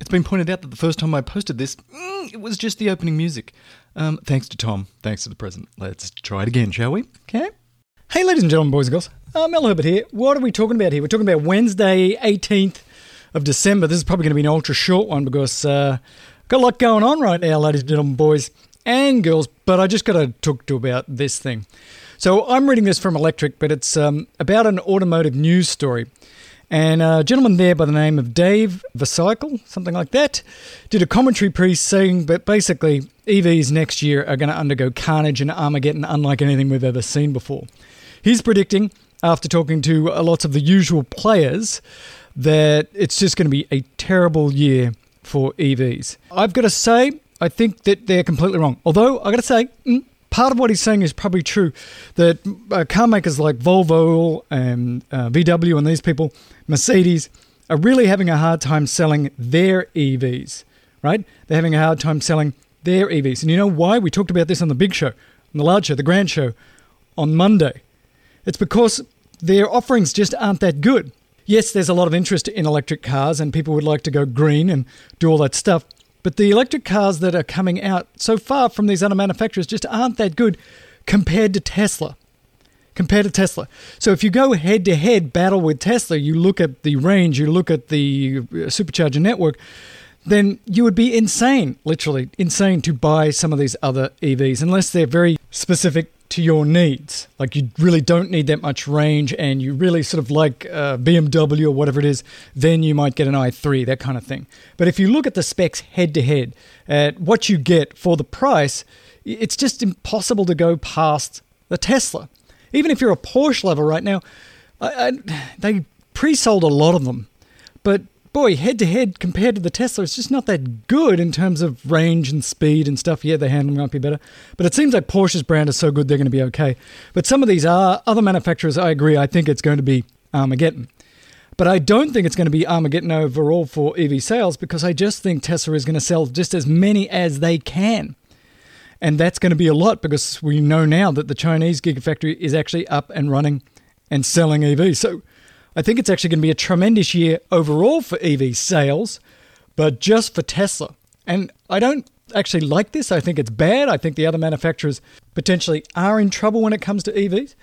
It's been pointed out that the first time I posted this, mm, it was just the opening music. Um, thanks to Tom. Thanks to the present. Let's try it again, shall we? Okay. Hey, ladies and gentlemen, boys and girls. Uh, Mel Herbert here. What are we talking about here? We're talking about Wednesday, 18th of December. This is probably going to be an ultra short one because uh, got a lot going on right now, ladies and gentlemen, boys and girls. But I just got to talk to about this thing. So I'm reading this from Electrek, but it's um, about an automotive news story. And a gentleman there by the name of Dave Versical, something like that, did a commentary piece saying that basically EVs next year are going to undergo carnage and Armageddon unlike anything we've ever seen before. He's predicting, after talking to lots of the usual players, that it's just going to be a terrible year for EVs. I've got to say, I think that they're completely wrong. Although, I've got to say, mm, part of what he's saying is probably true that uh, car makers like Volvo and uh, VW and these people, Mercedes, are really having a hard time selling their EVs, right? They're having a hard time selling their EVs. And you know why? We talked about this on the big show, on the large show, the grand show on Monday. It's because their offerings just aren't that good. Yes, there's a lot of interest in electric cars and people would like to go green and do all that stuff. But the electric cars that are coming out so far from these other manufacturers just aren't that good compared to Tesla. Compared to Tesla. So if you go head to head battle with Tesla, you look at the range, you look at the uh, supercharger network, then you would be insane, literally insane to buy some of these other EVs unless they're very specific to your needs. Like you really don't need that much range and you really sort of like uh, BMW or whatever it is, then you might get an i3, that kind of thing. But if you look at the specs head to head, at what you get for the price, it's just impossible to go past the Tesla. Even if you're a Porsche lover right now, I, I, they pre sold a lot of them. But boy, head to head compared to the Tesla, it's just not that good in terms of range and speed and stuff. Yeah, the handling might be better, but it seems like Porsche's brand is so good they're going to be okay. But some of these are other manufacturers. I agree. I think it's going to be Armageddon. But I don't think it's going to be Armageddon overall for EV sales because I just think Tesla is going to sell just as many as they can. And that's going to be a lot because we know now that the Chinese Gigafactory is actually up and running and selling EVs. So I think it's actually going to be a tremendous year overall for EV sales, but just for Tesla. And I don't actually like this. I think it's bad. I think the other manufacturers potentially are in trouble when it comes to EVs.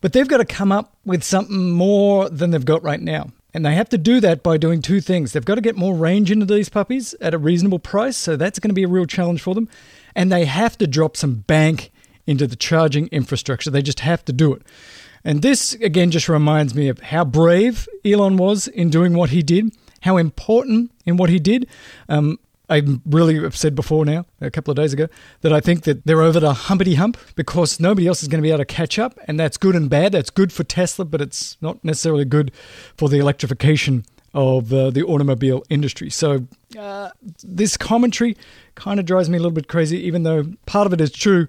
But they've got to come up with something more than they've got right now. And they have to do that by doing two things. They've got to get more range into these puppies at a reasonable price. So that's going to be a real challenge for them. And they have to drop some bank into the charging infrastructure. They just have to do it. And this, again, just reminds me of how brave Elon was in doing what he did, how important in what he did. Um, I really have said before now, a couple of days ago, that I think that they're over the humpity hump because nobody else is going to be able to catch up. And that's good and bad. That's good for Tesla, but it's not necessarily good for the electrification of uh, the automobile industry. So uh, this commentary kind of drives me a little bit crazy, even though part of it is true,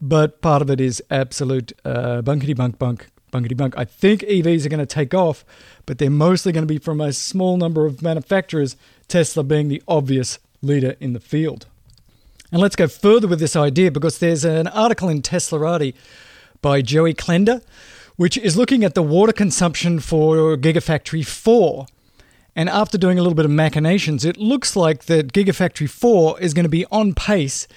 but part of it is absolute uh, bunkety bunk bunk bunkety bunk. I think EVs are going to take off, but they're mostly going to be from a small number of manufacturers, Tesla being the obvious leader in the field. And let's go further with this idea because there's an article in Teslarati by Joey Klender, which is looking at the water consumption for Gigafactory 4. And after doing a little bit of machinations, it looks like that Gigafactory 4 is going to be on pace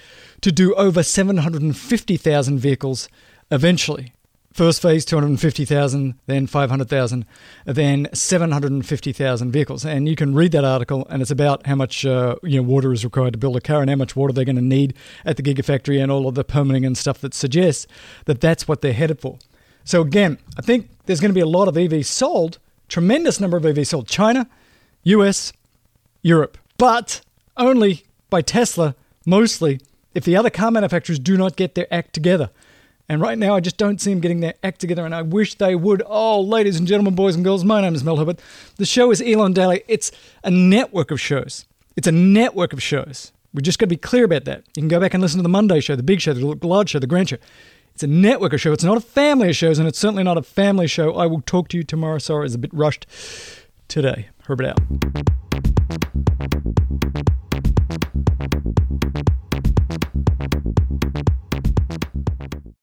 to do over 750,000 vehicles eventually. First phase, 250,000, then 500,000, then 750,000 vehicles. And you can read that article, and it's about how much uh, you know, water is required to build a car and how much water they're going to need at the Gigafactory and all of the permitting and stuff that suggests that that's what they're headed for. So, again, I think there's going to be a lot of EVs sold, tremendous number of EVs sold. China, US, Europe, but only by Tesla, mostly, if the other car manufacturers do not get their act together. And right now, I just don't see them getting their act together, and I wish they would. Oh, ladies and gentlemen, boys and girls, my name is Mel Herbert. The show is Elon Daily. It's a network of shows. It's a network of shows. We just got to be clear about that. You can go back and listen to the Monday show, the big show, the large show, the grand show. It's a network of shows. It's not a family of shows, and it's certainly not a family show. I will talk to you tomorrow. Sorry, it's a bit rushed today. Herbert out.